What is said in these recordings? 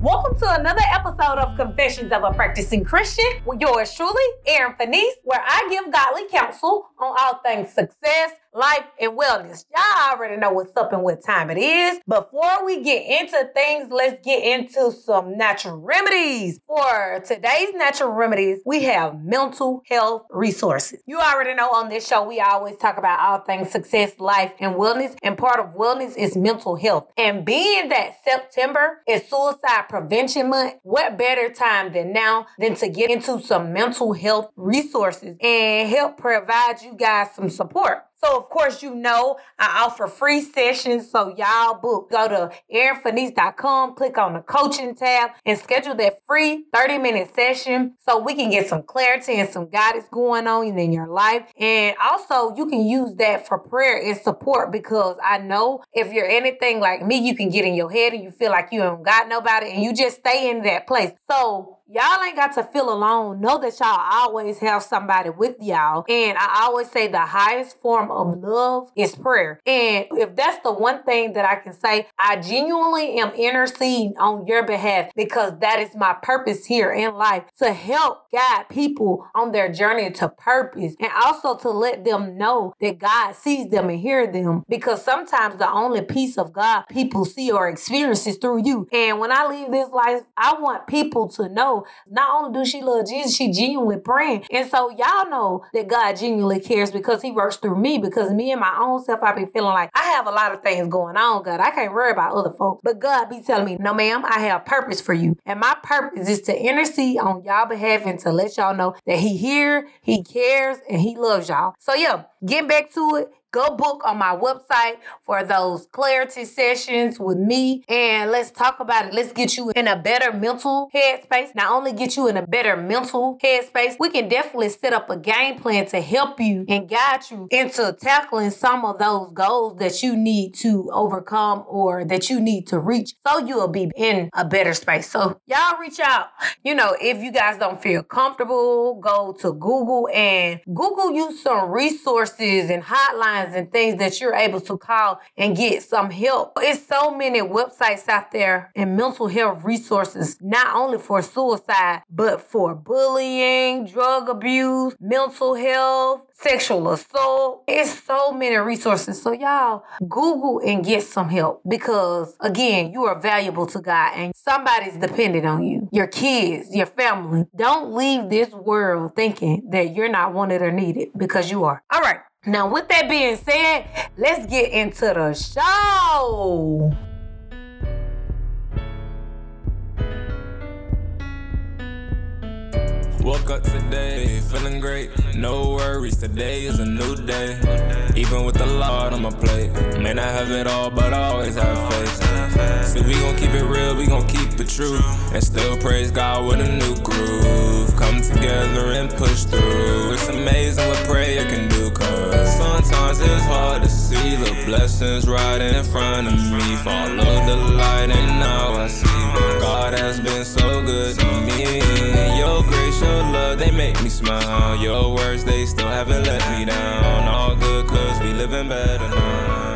Welcome to another episode of Confessions of a Practicing Christian with yours truly, Erin Feniece, where I give godly counsel on all things success, life, and wellness. Y'all already know what's up and what time it is. Before we get into things, let's get into some natural remedies. For today's natural remedies, we have mental health resources. You already know on this show, we always talk about all things success, life, and wellness. And part of wellness is mental health. And being that September is Suicide Prevention Month, what better time than now than to get into some mental health resources and help provide you guys some support. So, of course, you know I offer free sessions. So, y'all book. Go to erinfeniece.com, click on the coaching tab, and schedule that free 30 minute session so we can get some clarity and some guidance going on in your life. And also, you can use that for prayer and support because I know if you're anything like me, you can get in your head and you feel like you don't got nobody and you just stay in that place. So, y'all ain't got to feel alone. Know that y'all always have somebody with y'all. And I always say the highest form of love is prayer. And if that's the one thing that I can say, I genuinely am interceding on your behalf because that is my purpose here in life to help guide people on their journey to purpose and also to let them know that God sees them and hear them because sometimes the only peace of God people see or experience is through you. And when I leave this life, I want people to know not only do she love Jesus, she genuinely praying. And so y'all know that God genuinely cares because he works through me because me and my own self, I be feeling like I have a lot of things going on, God. I can't worry about other folks. But God be telling me, no ma'am, I have purpose for you. And my purpose is to intercede on y'all behalf and to let y'all know that he here, he cares, and he loves y'all. So yeah, getting back to it, Go book on my website for those clarity sessions with me and let's talk about it. Let's get you in a better mental headspace. Not only get you in a better mental headspace, we can definitely set up a game plan to help you and guide you into tackling some of those goals that you need to overcome or that you need to reach so you'll be in a better space. So y'all reach out. You know, if you guys don't feel comfortable, go to Google and Google you some resources and hotlines and things that you're able to call and get some help. It's so many websites out there and mental health resources, not only for suicide, but for bullying, drug abuse, mental health, sexual assault. It's so many resources. So y'all Google and get some help because again, you are valuable to God and somebody's dependent on you. Your kids, your family. Don't leave this world thinking that you're not wanted or needed because you are. All right. Now, with that being said, let's get into the show. Woke up today, feeling great. No worries, today is a new day. Even with the Lord on my plate. May not have it all, but I always have faith. So we gon' keep it real, we gon' keep it true. And still praise God with a new groove. Come together and push through. It's amazing what prayer can do, cause sometimes it's hard to see the blessings right in front of me. Follow the light, and now I see God has been so good to me. Your grace, your love, they make me smile. Your words, they still haven't let me down. All good, cause we living better now.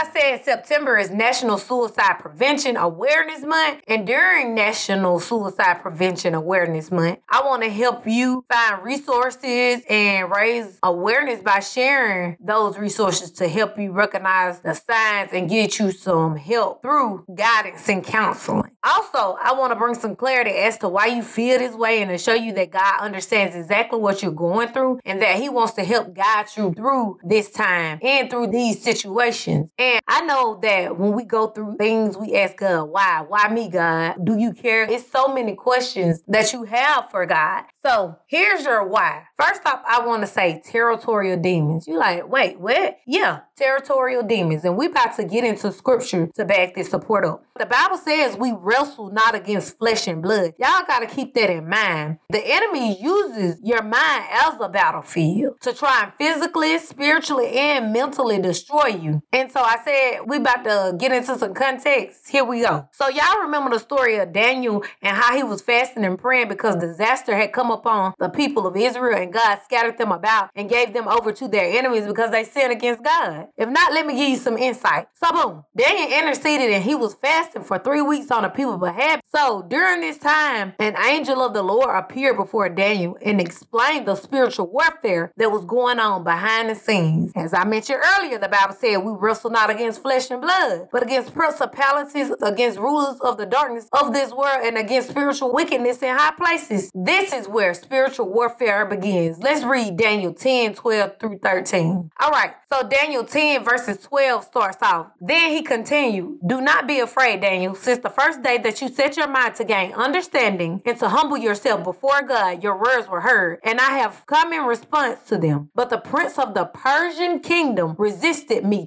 I said, September is National Suicide Prevention Awareness Month. And during National Suicide Prevention Awareness Month, I want to help you find resources and raise awareness by sharing those resources to help you recognize the signs and get you some help through guidance and counseling. Also, I want to bring some clarity as to why you feel this way and to show you that God understands exactly what you're going through and that He wants to help guide you through this time and through these situations. And I know that when we go through things, we ask God, why? Why me, God? Do you care? It's so many questions that you have for God. So here's your why. First off, I want to say territorial demons. You like, wait, what? Yeah, territorial demons. And we about to get into scripture to back this support up. The Bible says we wrestle not against flesh and blood. Y'all got to keep that in mind. The enemy uses your mind as a battlefield to try and physically, spiritually, and mentally destroy you. And so I said, we about to get into some context. Here we go. So y'all remember the story of Daniel and how he was fasting and praying because disaster had come upon the people of Israel and God scattered them about and gave them over to their enemies because they sinned against God. If not, let me give you some insight. So boom, Daniel interceded and he was fasting for three weeks on the people's behalf. So during this time, an angel of the Lord appeared before Daniel and explained the spiritual warfare that was going on behind the scenes. As I mentioned earlier, the Bible said we wrestle not against flesh and blood, but against principalities, against rulers of the darkness of this world, and against spiritual wickedness in high places. This is where spiritual warfare begins. Let's read Daniel 10, 12 through 13. All right, so Daniel 10, verses 12 starts off. Then he continued, Do not be afraid, Daniel, since the first day that you set your mind to gain understanding and to humble yourself before God, your words were heard, and I have come in response to them. But the prince of the Persian kingdom resisted me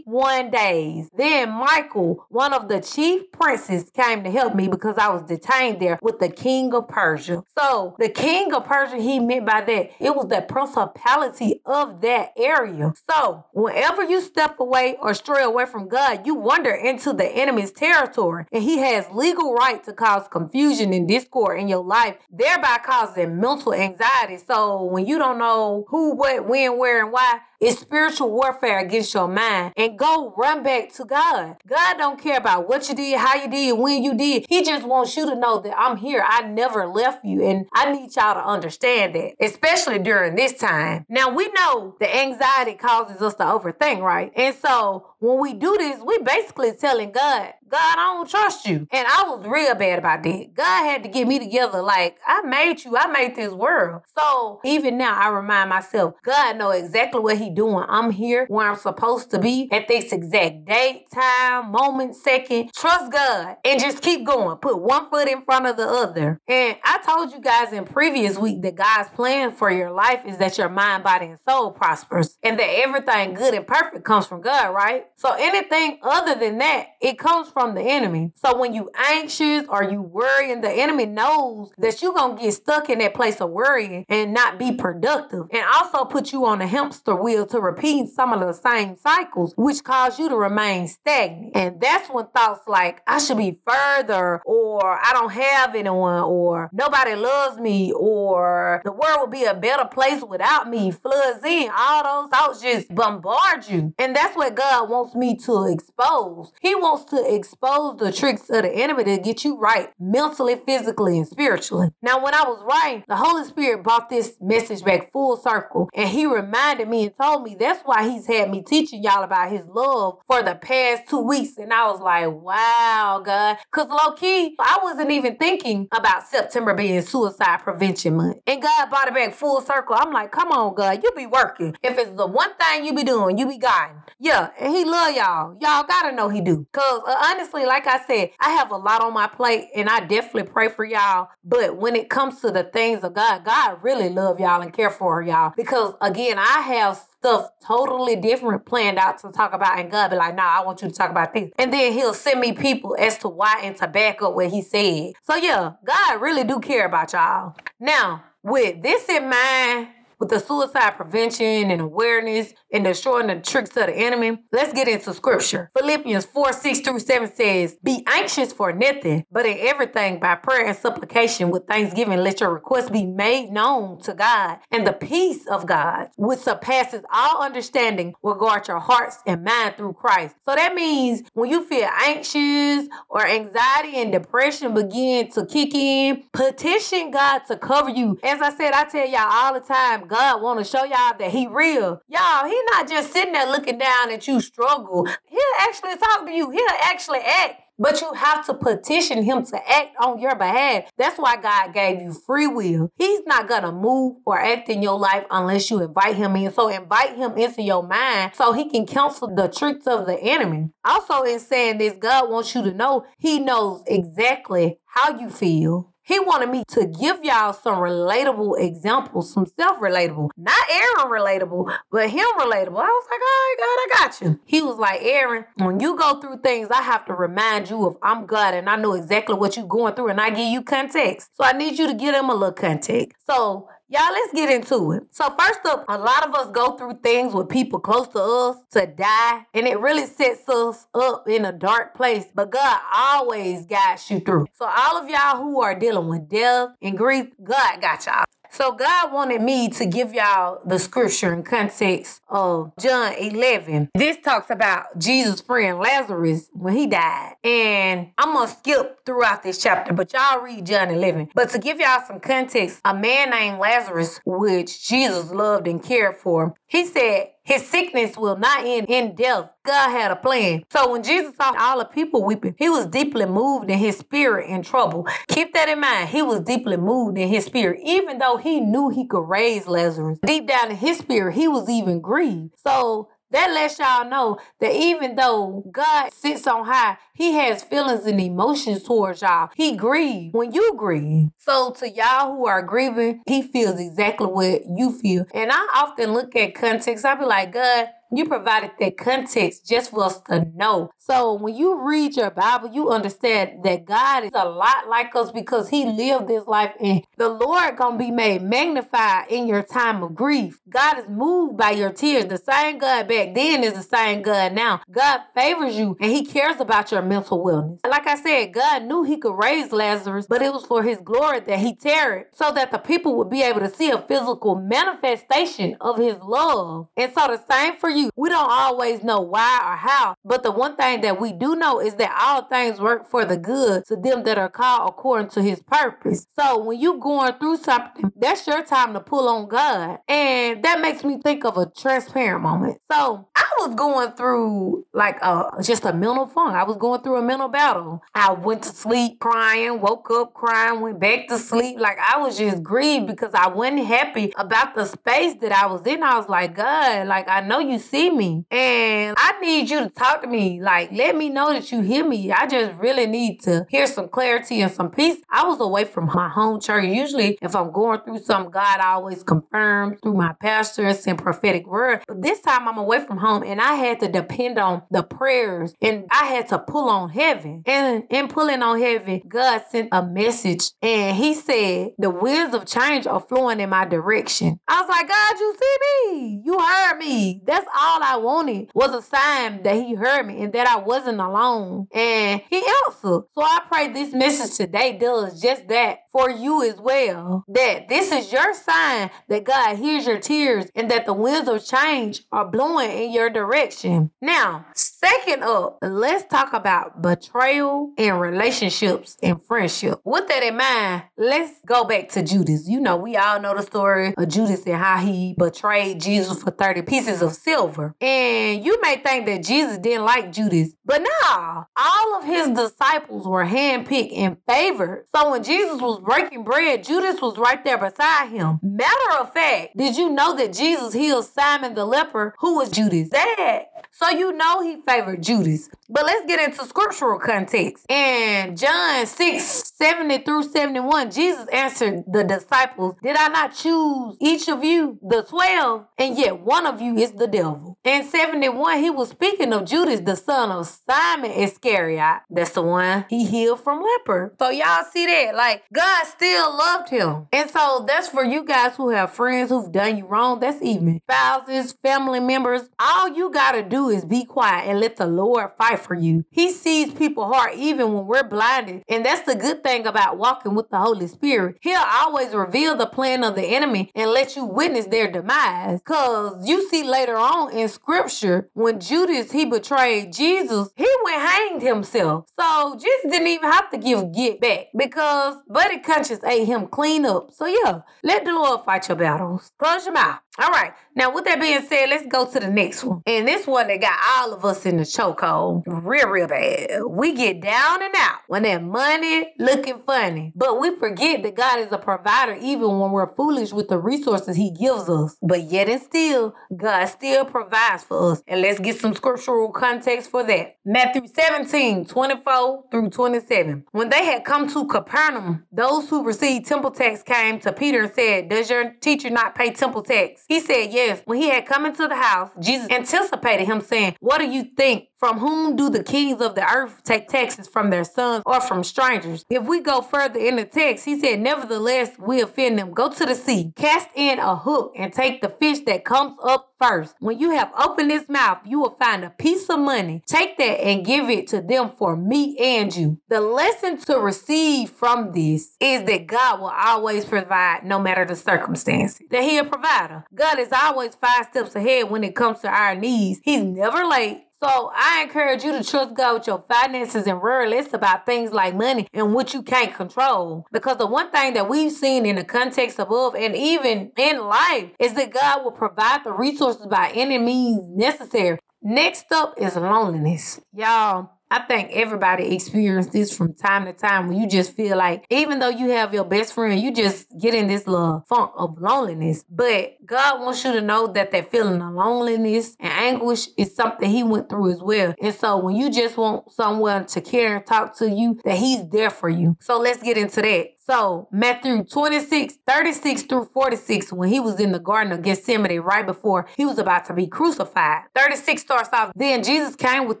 21 days. Then Michael, one of the chief princes, came to help me because I was detained there with the king of Persia. So the king of Persia, he meant by that, it was the principality of that area. So whenever you step away or stray away from God, you wander into the enemy's territory, and he has legal right to cause confusion and discord in your life, thereby causing mental anxiety. So when you don't know who, what, when, where, and why, it's spiritual warfare against your mind. And go run back to God. God don't care about what you did, how you did, when you did. He just wants you to know that I'm here. I never left you. And I need y'all to understand that, especially during this time. Now we know the anxiety causes us to overthink, right? And so when we do this, we basically telling God, God, I don't trust you. And I was real bad about that. God had to get me together. Like, I made you. I made this world. So even now, I remind myself, God know exactly what he doing. I'm here where I'm supposed to be at this exact date, time, moment, second. Trust God and just keep going. Put one foot in front of the other. And I told you guys in previous week that God's plan for your life is that your mind, body, and soul prospers and that everything good and perfect comes from God, right? So anything other than that, it comes from the enemy. So when you anxious or you worrying, the enemy knows that you're gonna get stuck in that place of worrying and not be productive. And also put you on a hamster wheel to repeat some of the same cycles, which cause you to remain stagnant. And that's when thoughts like I should be further, or I don't have anyone, or nobody loves me, or the world would be a better place without me floods in. All those thoughts just bombard you. And that's what God wants wants me to expose. He wants to expose the tricks of the enemy to get you right mentally, physically, and spiritually. Now, when I was writing, the Holy Spirit brought this message back full circle and he reminded me and told me that's why he's had me teaching y'all about his love for the past two weeks. And I was like, wow, God. Because low key, I wasn't even thinking about September being suicide prevention month. And God brought it back full circle. I'm like, come on, God, you be working. If it's the one thing you be doing, you be guiding. Yeah. And he love y'all. Y'all gotta know he do. Cause uh, honestly, like I said, I have a lot on my plate, and I definitely pray for y'all. But when it comes to the things of God, God really love y'all and care for y'all. Because again, I have stuff totally different planned out to talk about, and God be like, "Nah, I want you to talk about this," and then He'll send me people as to why and to back up what He said. So yeah, God really do care about y'all. Now, with this in mind with the suicide prevention and awareness and destroying the tricks of the enemy, let's get into scripture. Philippians 4 6 through 7 says, Be anxious for nothing, but in everything by prayer and supplication with thanksgiving, let your requests be made known to God. And the peace of God, which surpasses all understanding, will guard your hearts and mind through Christ. So that means when you feel anxious or anxiety and depression begin to kick in, petition God to cover you. As I said, I tell y'all all the time, God want to show y'all that He real. Y'all, He not just sitting there looking down at you struggle. He'll actually talk to you. He'll actually act. But you have to petition him to act on your behalf. That's why God gave you free will. He's not gonna move or act in your life unless you invite him in. So invite him into your mind so he can counsel the tricks of the enemy. Also, in saying this, God wants you to know he knows exactly how you feel he wanted me to give y'all some relatable examples, some self-relatable, not Erin relatable, but him relatable. I was like, all right, God, I got you. He was like, Erin, when you go through things, I have to remind you of I'm God and I know exactly what you're going through and I give you context. So I need you to give him a little context. So Y'all, let's get into it. So, first up, a lot of us go through things with people close to us to die, and it really sets us up in a dark place. But God always guides you through. So, all of y'all who are dealing with death and grief, God got y'all. So God wanted me to give y'all the scripture in context of John 11. This talks about Jesus' friend Lazarus when he died. And I'm going to skip throughout this chapter, but y'all read John 11. But to give y'all some context, a man named Lazarus, which Jesus loved and cared for, he said, his sickness will not end in death. God had a plan. So when Jesus saw all the people weeping, he was deeply moved in his spirit in trouble. Keep that in mind. He was deeply moved in his spirit, even though he knew he could raise Lazarus. Deep down in his spirit, he was even grieved. So that lets y'all know that even though God sits on high, he has feelings and emotions towards y'all. He grieves when you grieve. So to y'all who are grieving, he feels exactly what you feel. And I often look at context. I be like, God, you provided that context just for us to know. So when you read your Bible, you understand that God is a lot like us because He lived this life and the Lord gonna be made magnified in your time of grief. God is moved by your tears. The same God back then is the same God now. God favors you and He cares about your mental wellness. Like I said, God knew He could raise Lazarus, but it was for His glory that He tarried so that the people would be able to see a physical manifestation of His love. And so the same for you. We don't always know why or how, but the one thing that we do know is that all things work for the good to them that are called according to his purpose. So when you going through something, that's your time to pull on God. And that makes me think of a transparent moment. So I was going through like a just a mental funk. I was going through a mental battle. I went to sleep crying, woke up crying, went back to sleep. Like I was just grieved because I wasn't happy about the space that I was in. I was like, God, like I know you see me. And I need you to talk to me. Like, let me know that you hear me. I just really need to hear some clarity and some peace. I was away from my home church. Usually, if I'm going through something, God I always confirms through my pastors and prophetic word. But this time I'm away from home and I had to depend on the prayers and I had to pull on heaven. And in pulling on heaven, God sent a message and he said, the winds of change are flowing in my direction. I was like, God, you see me. You heard me. That's all I wanted was a sign that he heard me and that I wasn't alone. And he answered. So I pray this message today does just that for you as well. That this is your sign that God hears your tears and that the winds of change are blowing in your direction. Now, second up, let's talk about betrayal and relationships and friendship. With that in mind, let's go back to Judas. You know, we all know the story of Judas and how he betrayed Jesus for 30 pieces of silver. And you may think that Jesus didn't like Judas, but nah, all of his disciples were handpicked and favored. So when Jesus was breaking bread, Judas was right there beside him. Matter of fact, did you know that Jesus healed Simon the leper, who was Judas' dad? So you know he favored Judas. But let's get into scriptural context. In John 6, 70 through 71, Jesus answered the disciples, Did I not choose each of you, the 12? And yet one of you is the devil. In 71, he was speaking of Judas, the son of Simon Iscariot. That's the one he healed from leper. So y'all see that? Like, God still loved him. And so that's for you guys who have friends who've done you wrong. That's even spouses, family members. All you got to do is be quiet and let the Lord fight fight for you. He sees people heart even when we're blinded. And that's the good thing about walking with the Holy Spirit. He'll always reveal the plan of the enemy and let you witness their demise. Cause you see later on in scripture, when Judas he betrayed Jesus, he went hanged himself. So Jesus didn't even have to give get back because Buddy Conscience ate him clean up. So yeah, let the Lord fight your battles. Close your mouth. All right. Now, with that being said, let's go to the next one. And this one that got all of us in the chokehold real, real bad. We get down and out when that money looking funny. But we forget that God is a provider even when we're foolish with the resources he gives us. But yet and still, God still provides for us. And let's get some scriptural context for that. Matthew 17, 24 through 27. When they had come to Capernaum, those who received temple tax came to Peter and said, Does your teacher not pay temple tax? He said, Yes. When he had come into the house, Jesus anticipated him, saying, What do you think? From whom do the kings of the earth take taxes from their sons or from strangers? If we go further in the text, he said, Nevertheless, we offend them. Go to the sea, cast in a hook, and take the fish that comes up first. When you have opened his mouth, you will find a piece of money. Take that and give it to them for me and you. The lesson to receive from this is that God will always provide no matter the circumstances. That he a provider. God is always five steps ahead when it comes to our needs. He's never late. So I encourage you to trust God with your finances and less about things like money and what you can't control. Because the one thing that we've seen in the context above and even in life is that God will provide the resources by any means necessary. Next up is loneliness. Y'all, I think everybody experiences this from time to time when you just feel like, even though you have your best friend, you just get in this little funk of loneliness. But God wants you to know that that feeling of loneliness and anguish is something He went through as well. And so when you just want someone to care and talk to you, that He's there for you. So let's get into that. So Matthew 26, 36 through 46, when he was in the Garden of Gethsemane right before he was about to be crucified. 36 starts off, then Jesus came with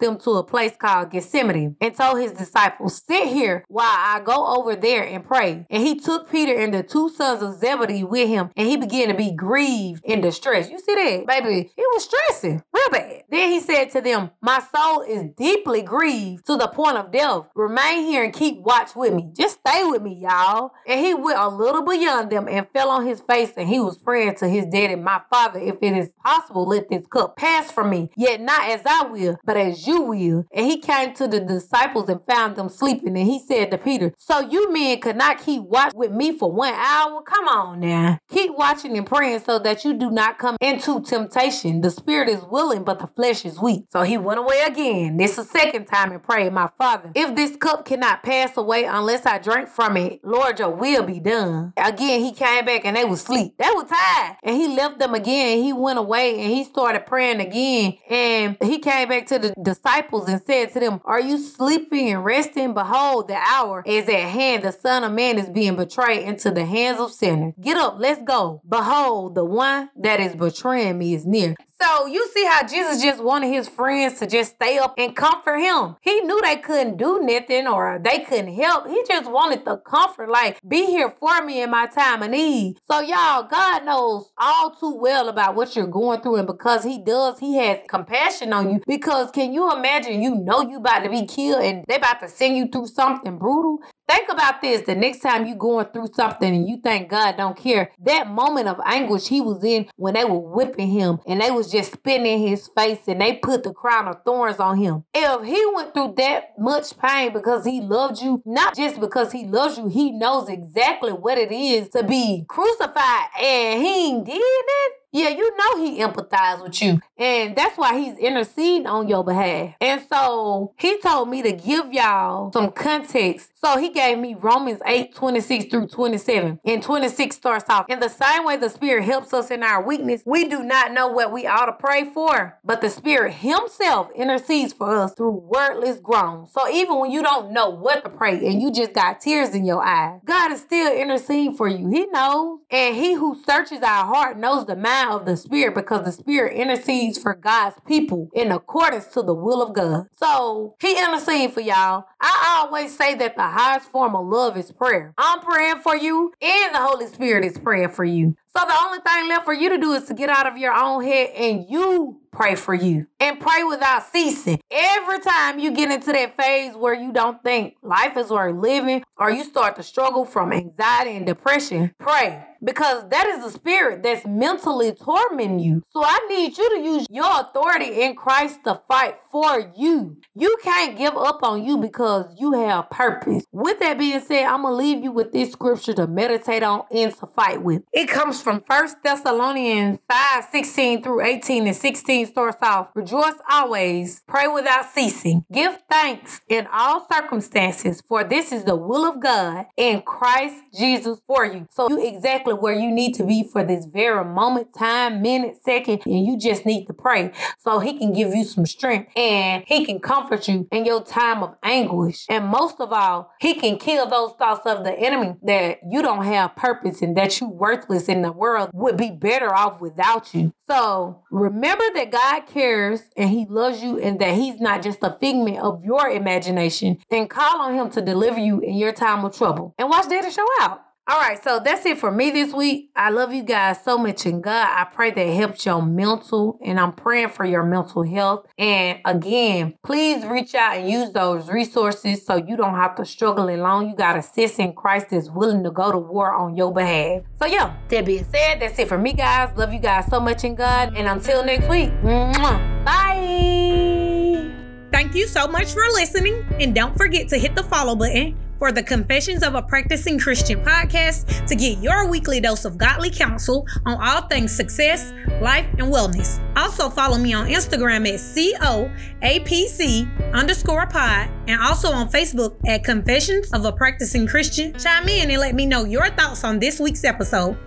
them to a place called Gethsemane and told his disciples, sit here while I go over there and pray. And he took Peter and the two sons of Zebedee with him and he began to be grieved and distressed. You see that? Baby, he was stressing real bad. Then he said to them, my soul is deeply grieved to the point of death. Remain here and keep watch with me. Just stay with me, y'all. And he went a little beyond them and fell on his face and he was praying to his daddy, My father, if it is possible, let this cup pass from me. Yet not as I will, but as you will. And he came to the disciples and found them sleeping. And he said to Peter, So you men could not keep watch with me for one hour? Come on now. Keep watching and praying so that you do not come into temptation. The spirit is willing, but the flesh is weak. So he went away again. This a second time and prayed, My father, if this cup cannot pass away unless I drink from it, Lord, your will be done. Again, he came back and they was asleep. They were tired. And he left them again. He went away and he started praying again. And he came back to the disciples and said to them, Are you sleeping and resting? Behold, the hour is at hand. The Son of Man is being betrayed into the hands of sinners. Get up, let's go. Behold, the one that is betraying me is near. So you see how Jesus just wanted his friends to just stay up and comfort him. He knew they couldn't do nothing or they couldn't help. He just wanted the comfort, like, be here for me in my time of need. So y'all, God knows all too well about what you're going through. And because he does, he has compassion on you. Because can you imagine you know you about to be killed and they about to send you through something brutal? Think about this. The next time you going through something and you think God don't care, that moment of anguish he was in when they were whipping him and they was just spitting his face and they put the crown of thorns on him. If he went through that much pain because he loved you, not just because he loves you, he knows exactly what it is to be crucified and he did it yeah, you know he empathized with you. And that's why he's interceding on your behalf. And so he told me to give y'all some context. So he gave me Romans 8, 26 through 27. And 26 starts off. In the same way the Spirit helps us in our weakness, we do not know what we ought to pray for, but the Spirit Himself intercedes for us through wordless groans. So even when you don't know what to pray and you just got tears in your eyes, God is still interceding for you. He knows. And He who searches our heart knows the mind of the Spirit because the Spirit intercedes for God's people in accordance to the will of God. So He intercedes for y'all. I always say that the highest form of love is prayer. I'm praying for you, and the Holy Spirit is praying for you. So the only thing left for you to do is to get out of your own head and you pray for you and pray without ceasing. Every time you get into that phase where you don't think life is worth living or you start to struggle from anxiety and depression, pray because that is the spirit that's mentally tormenting you. So I need you to use your authority in Christ to fight for you. You can't give up on you because you have purpose. With that being said, I'm to leave you with this scripture to meditate on and to fight with. It comes from 1 Thessalonians 5 16 through 18 and 16 starts off Rejoice always, pray without ceasing, give thanks in all circumstances, for this is the will of God in Christ Jesus for you. So you exactly where you need to be for this very moment, time, minute, second, and you just need to pray so he can give you some strength and he can comfort you in your time of anguish. And most of all, he can kill those thoughts of the enemy that you don't have purpose and that you worthless in the world would be better off without you. So remember that God cares and he loves you and that he's not just a figment of your imagination and call on him to deliver you in your time of trouble. And watch Daddy show out. All right, so that's it for me this week. I love you guys so much in God. I pray that helps your mental, and I'm praying for your mental health. And again, please reach out and use those resources so you don't have to struggle alone. You got a sis in Christ that's willing to go to war on your behalf. So, yeah, that being said, that's it for me, guys. Love you guys so much in God. And until next week, bye. Thank you so much for listening. And don't forget to hit the follow button for the Confessions of a Practicing Christian podcast to get your weekly dose of godly counsel on all things success, life, and wellness. Also follow me on Instagram at COAPC underscore pod and also on Facebook at Confessions of a Practicing Christian. Chime in and let me know your thoughts on this week's episode.